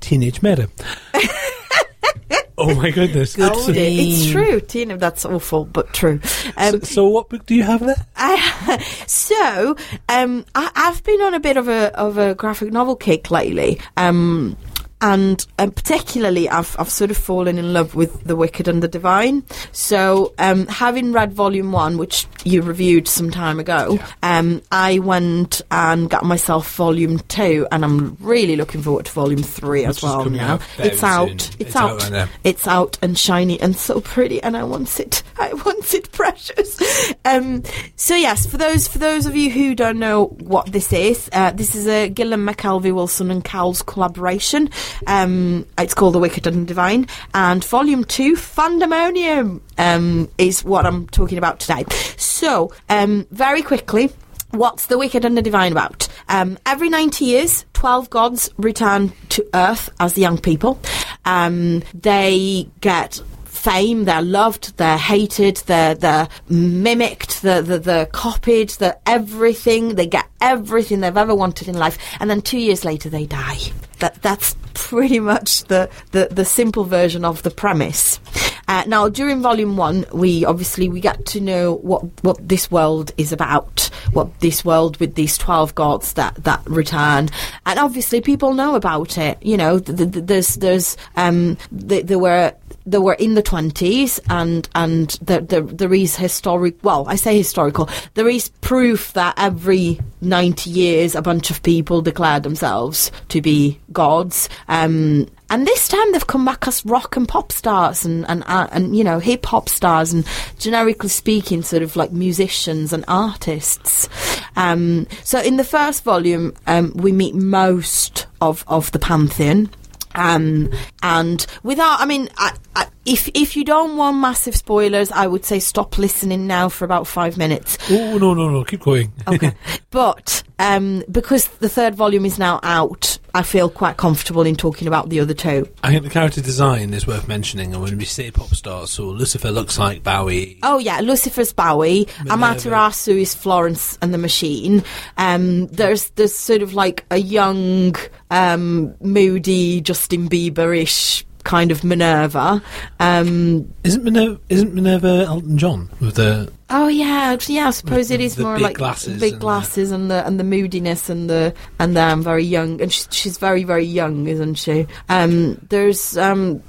Teenage murder. oh my goodness! Oh, So, it's true, Tina. That's awful, but true. Um, so what book do you have there? I, so um, I, I've been on a bit of a of a graphic novel kick lately. Um, and um, particularly, I've, I've sort of fallen in love with The Wicked and the Divine. So, um, having read Volume 1, which you reviewed some time ago, um, I went and got myself Volume 2, and I'm really looking forward to Volume 3 Which as well now. out It's out. It's, It's out out. right. It's out and shiny and so pretty, and I want it. I want it precious. Um, so yes, for those for those of you who don't know what this is, uh, this is a Gillen McKelvie Wilson and Cowles collaboration. Um, it's called The Wicked and Divine, and Volume Two, Fandemonium, um, is what I'm talking about today. So, um, very quickly. What's the wicked and the divine about? Um, every 90 years, 12 gods return to Earth as the young people. Um, they get fame, they're loved, they're hated, they're, they're mimicked, they're, they're, they're copied, they're everything, they get everything they've ever wanted in life, and then two years later they die. That, that's pretty much the, the, the simple version of the premise. Uh, now, during volume one, we obviously we get to know what what this world is about, what this world with these twelve gods that that return, and obviously people know about it. You know, th- th- th- there's there's um th- there were there were in the twenties, and and there, is historic. Well, I say historical. There is proof that every ninety years, a bunch of people declare themselves to be gods. Um, and this time they've come back as rock and pop stars and and uh, and you know hip hop stars and generically speaking, sort of like musicians and artists. Um, so in the first volume, um, we meet most of of the pantheon. Um, and without, I mean, I, I, if if you don't want massive spoilers, I would say stop listening now for about five minutes. Oh no no no! Keep going. Okay. but um, because the third volume is now out, I feel quite comfortable in talking about the other two. I think the character design is worth mentioning, and when we say pop stars, so Lucifer looks like Bowie. Oh yeah, Lucifer's Bowie, Minerva. Amaterasu is Florence and the Machine. Um, there's there's sort of like a young, um, moody Justin Bieber-ish kind of Minerva. Um, Isn't Minerva, isn't Minerva Elton John with the oh yeah, yeah. I suppose it is the more big like glasses big and glasses and the and the moodiness and the and the I'm very young and she's she's very very young, isn't she? Um, there's um.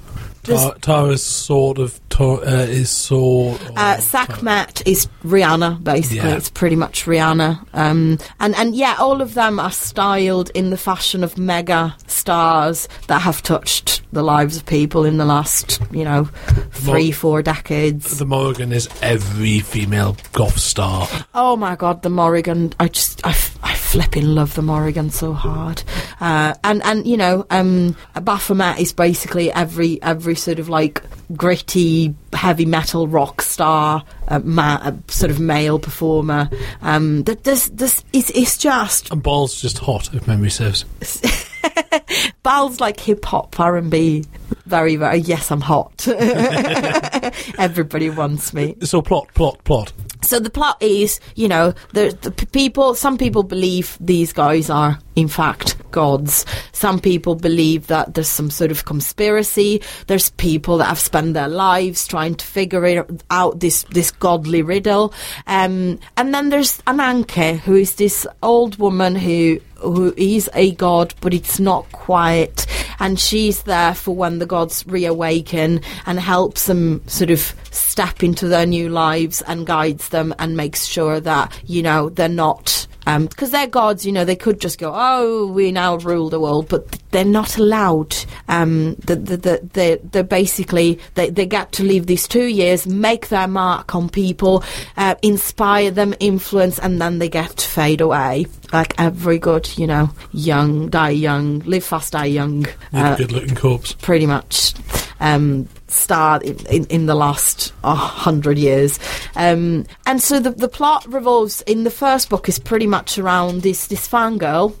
Tar- Tara's sort of tar- uh, is sort of Uh, Sakhmet is Rihanna, basically. Yeah. It's pretty much Rihanna. Um, and, and yeah, all of them are styled in the fashion of mega stars that have touched the lives of people in the last, you know, three, four decades. the Morrigan is every female goth star. Oh my god, the Morrigan! I just, I, f- I flipping love the Morrigan so hard. Uh, and and you know, um, Baphomet is basically every every sort of like gritty heavy metal rock star, uh, ma- uh, sort of male performer. Um, that this this it's, it's just And Baal's just hot, if memory serves. Baal's like hip hop R and B. Very very yes, I'm hot. Everybody wants me. So plot, plot, plot. So the plot is, you know, the, the people. Some people believe these guys are, in fact, gods. Some people believe that there's some sort of conspiracy. There's people that have spent their lives trying to figure it out this this godly riddle. Um, and then there's Ananke, who is this old woman who who is a god, but it's not quite. And she's there for when the gods reawaken and helps them sort of step into their new lives and guides them and makes sure that, you know, they're not. Because they're gods, you know, they could just go, oh, we now rule the world, but they're not allowed. Um, the, the, the, they, they're basically, they, they get to live these two years, make their mark on people, uh, inspire them, influence, and then they get to fade away. Like every good, you know, young, die young, live fast, die young. Uh, good looking corpse. pretty much um, star in, in, in the last hundred years. Um, and so the, the plot revolves in the first book is pretty much around this this fangirl,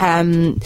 um,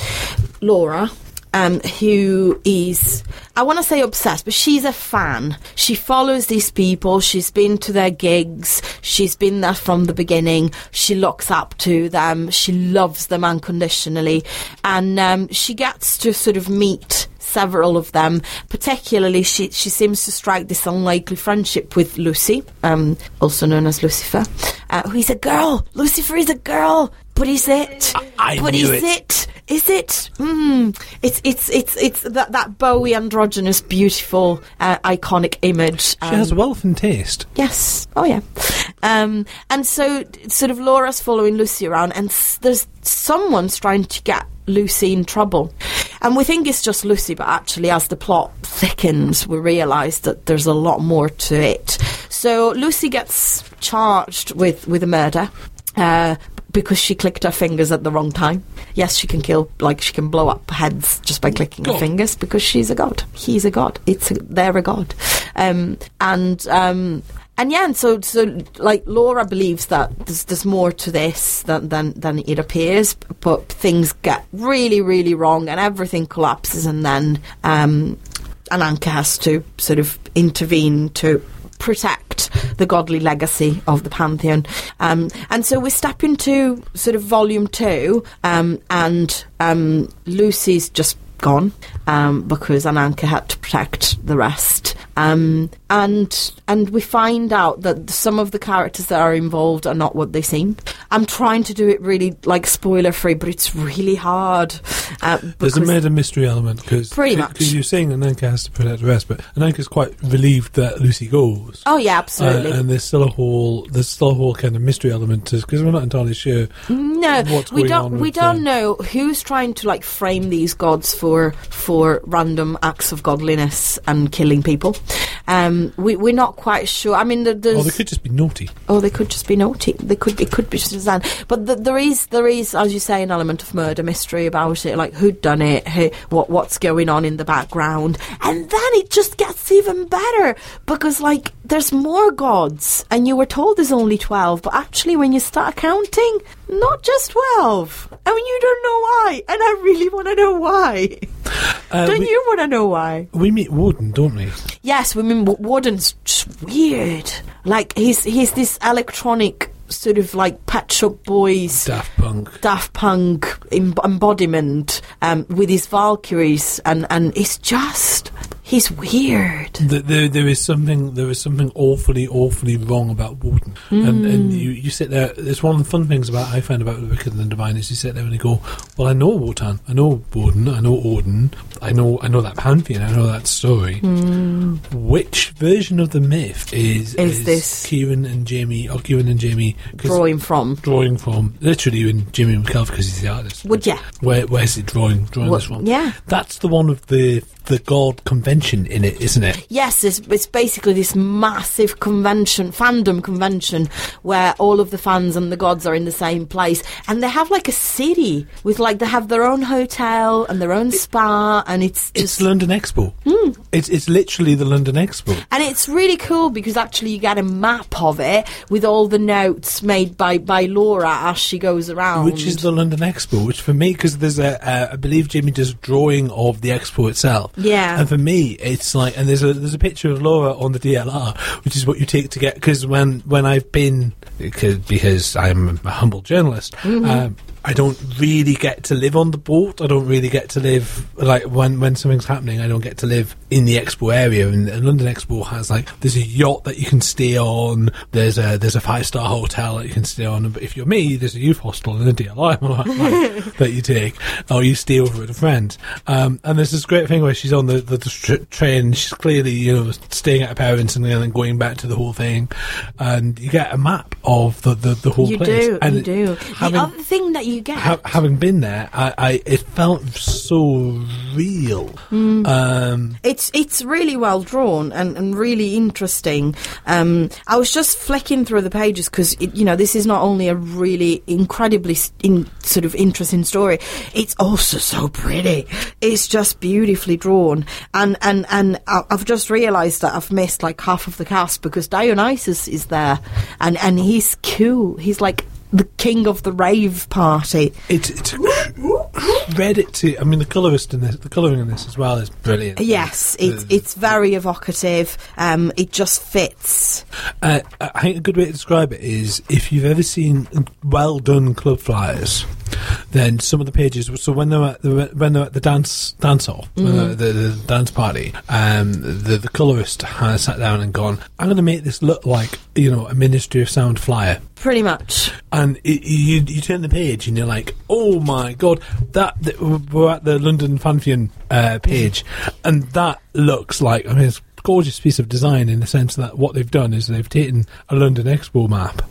Laura. Um, who is, I want to say obsessed, but she's a fan. She follows these people. She's been to their gigs. She's been there from the beginning. She looks up to them. She loves them unconditionally. And um, she gets to sort of meet several of them. Particularly, she she seems to strike this unlikely friendship with Lucy, um, also known as Lucifer, uh, who is a girl. Lucifer is a girl. But is it? I but knew is it. it? Is it? Mm, it's it's it's it's that that Bowie androgynous, beautiful, uh, iconic image. She has wealth and taste. Yes. Oh, yeah. Um, and so, sort of, Laura's following Lucy around, and s- there's someone's trying to get Lucy in trouble. And we think it's just Lucy, but actually, as the plot thickens, we realise that there's a lot more to it. So Lucy gets charged with with a murder. Uh, because she clicked her fingers at the wrong time. Yes, she can kill, like she can blow up heads just by clicking her fingers because she's a god. He's a god. It's a, they're a god. Um, and um, and yeah, and so so like Laura believes that there's there's more to this than than than it appears, but things get really really wrong and everything collapses, and then um, Ananke has to sort of intervene to protect the godly legacy of the pantheon. Um, and so we step into sort of volume two, um, and um, Lucy's just gone um, because Ananke had to protect the rest. Um, and and we find out that some of the characters that are involved are not what they seem. I'm trying to do it really like spoiler free, but it's really hard. Uh, There's a murder mystery element because Pretty much. you're saying Ananke has to protect the rest, but Ananke's quite relieved that Lucy goes. Oh yeah, Uh, absolutely. and there's still a whole there's still a whole kind of mystery element to because we're not entirely sure No, what's we going don't. on We don't uh, know who's trying to like frame these gods for for random acts of godliness and killing people. Um, we we're not quite sure. I mean, there- there's or they could just be naughty. Oh, they could just be naughty. They could. It could be Suzanne. But th- there is, there is, as you say, an element of murder mystery about it. Like who'd done it? Who, what, what's going on in the background? And then it just gets even better because, like, there's more gods, and you were told there's only twelve, but actually, when you start counting, not just twelve. I mean, you don't know why, and I really want to know why. Uh, don't we, you want to know why? we meet Woden, don't we? Yes, we mean, Woden's just weird. Like he's he's this electronic sort of like Pet Shop Boys. Daft Punk. Daft Punk em- embodiment um, with his Valkyries, and, and it's just He's weird. Th- There, there is something. There is something awfully, awfully wrong about Wotan, and hmm. and you, you sit there. It's one of the fun things about I find about the Wicked and the Divine is you sit there and you go, well, I know Wotan, I know Woden, I know Odin, I know I know that pantheon, I know that story. Hmm. Which version of the myth is Is this- Kieron and Jamie, or Kieron and Jamie Drawing from. drawing from literally in Jimmy McKelvie because he's the artist. Would yeah. Where where's he drawing drawing What- this from? yeah. that's the one of the the god convention in it, isn't it? Yes, it's, it's basically this massive convention, fandom convention, where all of the fans and the gods are in the same place, and they have like a city with like they have their own hotel and their own spa, and it's It's London Expo. Hmm. It's it's literally the London Expo. and it's really cool because actually you get a map of it with all the notes made by by Laura as she goes around, Which is the London Expo, which for me, because there's a, uh, I believe Jamie does a drawing of the expo itself. Yeah. And for me, it's like, and there's a there's a picture of Laura on the DLR, which is what you take to get. Because when when I've been, because, because I'm a humble journalist, Mm-hmm. um, I don't really get to live on the boat. I don't really get to live like when when something's happening. I don't get to live in the expo area. And the London Expo has like there's a yacht that you can stay on. There's a there's a five star hotel that you can stay on. But if you're me, there's a youth hostel and a DLR like, that you take, or you stay over with a friend. Um, and there's this great thing where she's on the the, the tr- train. She's clearly you know staying at her parents and then going back to the whole thing. And you get a map of the the, the whole you place. do, and you do. The other thing that you get. ha- having been there, I, I it felt so real. Hmm. Um, It's it's really well drawn and, and really interesting. Um, I was just flicking through the pages because you know this is not only a really incredibly in, sort of interesting story, it's also so pretty. It's just beautifully drawn, and and and I've just realised that I've missed like half of the cast because Dionysus is there, and and he's cool. He's like the king of the rave party. it's it's credit to. I mean, the colorist in this, the coloring in this as well is brilliant. Yes, it's it's very evocative. Um, it just fits. Uh, I think a good way to describe it is if you've ever seen well done club flyers, then some of the pages. So when they're at the when they're at the dance dance off, uh, the, the dance party, um, the the colorist has sat down and gone, "I'm going to make this look like you know a Ministry of Sound flyer." Pretty much. and it, you you turn the page and you're like, oh my god, that, that we're at the London Fanfion uh, page, and that looks like I mean it's a gorgeous piece of design in the sense that what they've done is they've taken a London Expo map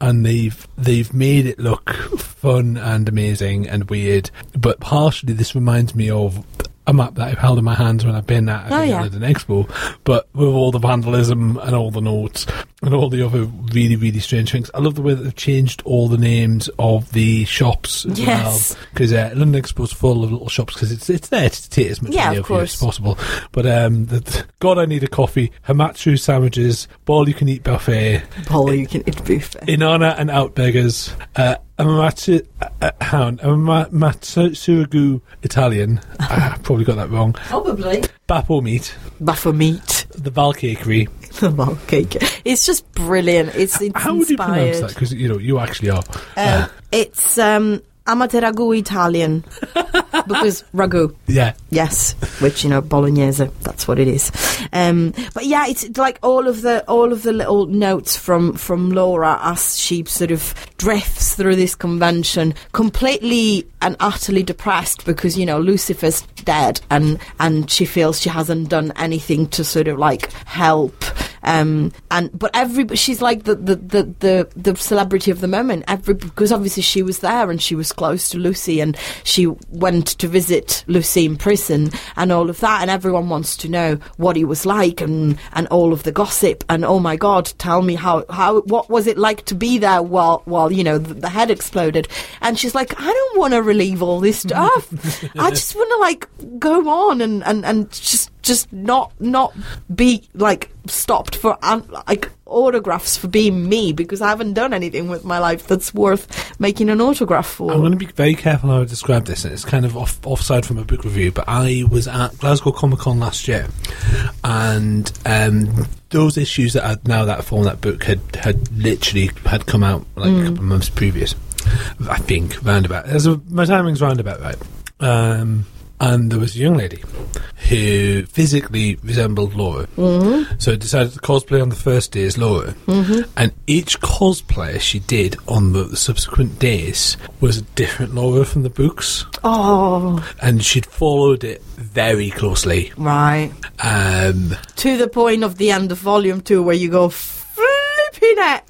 and they've they've made it look fun and amazing and weird, but partially this reminds me of. A map that I've held in my hands when I've been at Oh, yeah. London Expo, but with all the vandalism and all the notes and all the other really, really strange things. I love the way that they've changed all the names of the shops as Yes. well. Because uh, London Expo's full of little shops because it's it's there to take as much Yeah, of as possible. But um, the, God, I need a coffee. Hamatsu sandwiches, ball you can eat buffet, Paul, you can eat buffet. Inanna and Outbeggars, uh, Amamatsu uh, uh, Hound, Amamatsurugu Italian. I probably got that wrong. Probably. Bappo meat, Buffer meat. the Valcakery. The malt cake. It's just brilliant. It's, it's How would you pronounce that? Because you know you actually are. Uh, it's um, amate ragu Italian. because ragu. Yeah. Yes, which you know bolognese. That's what it is. Um, but yeah, it's like all of the all of the little notes from from Laura as she sort of drifts through this convention, completely and utterly depressed because you know Lucifer's dead and and she feels she hasn't done anything to sort of like help. Um, and but every she's like the, the, the, the, the celebrity of the moment. Every because obviously she was there and she was close to Lucy and she to visit Lucy in prison and all of that. And everyone wants to know what he was like and and all of the gossip. And oh my God, tell me how how what was it like to be there while while you know the, the head exploded. And she's like, I don't want to relieve all this stuff. I just want to like go on and and and just just not not be like stopped for like autographs for being me because I haven't done anything with my life that's worth making an autograph for. I'm going to be very careful how I describe this. and It's kind of off offside from a book review, but I was at Glasgow Comic Con last year, and um, those issues that had now that form that book had had literally had come out like a couple of months previous. I think roundabout. There's a, my timing's roundabout right. Um, and there was a young lady who physically resembled Laura. Mm-hmm. So decided to cosplay on the first day as Laura. Mm-hmm. And each cosplay she did on the, subsequent days was a different Laura from the books. Oh, And she'd followed it very closely. right. Um, To the point of the end of volume two where you go, flipping heck.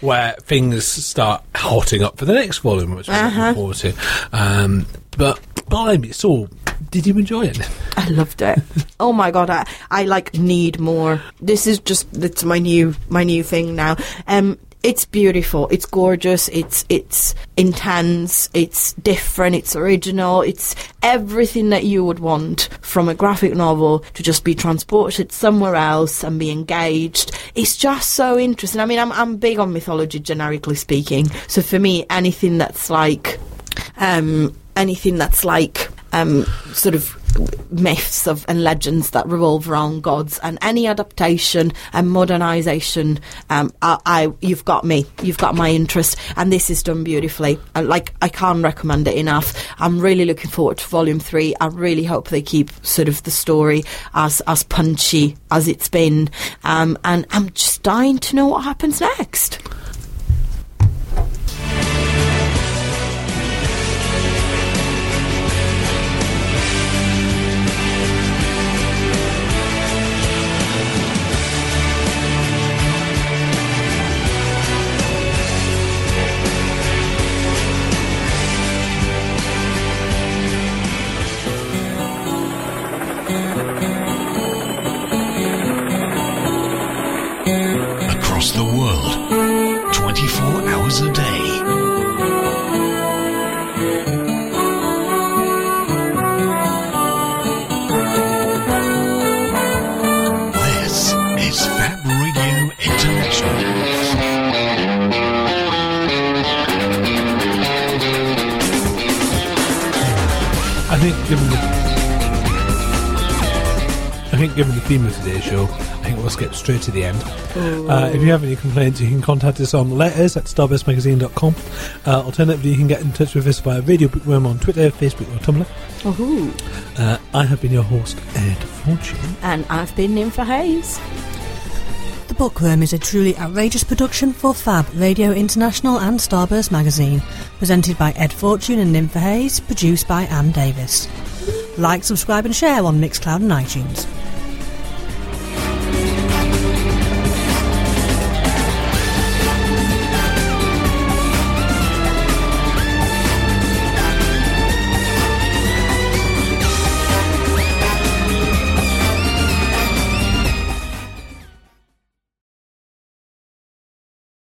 where things start hotting up for the next volume, which I'm Uh-huh. looking forward to. Um, but, blimey, so, did you enjoy it? I loved it. oh my god, I, I like need more. This is just it's my new my new thing now. Um it's beautiful, it's gorgeous, it's it's intense, it's different, it's original, it's everything that you would want from a graphic novel to just be transported somewhere else and be engaged. It's just so interesting. I mean I'm I'm big on mythology generically speaking. So for me anything that's like um, anything that's like um, sort of myths of and legends that revolve around gods and any adaptation and modernization um, I, I you've got me. You've got my interest and this is done beautifully. And like I can't recommend it enough. I'm really looking forward to volume three. I really hope they keep sort of the story as as punchy as it's been. Um, and I'm just dying to know what happens next the theme today's show, I think we'll skip straight to the end. Uh, if you have any complaints, you can contact us on letters at starburstmagazine.com. Uh, alternatively, you can get in touch with us via Radio Bookworm on Twitter, Facebook, or Tumblr. Ooh. Uh, I have been your host, Ed Fortune. and I've been Ninfa Hayes The Bookworm is a truly outrageous production for Fab, Radio International and Starburst Magazine. Presented by Ed Fortune and Ninfa Hayes, produced by Anne Davis. Like, subscribe and share on Mixcloud and iTunes.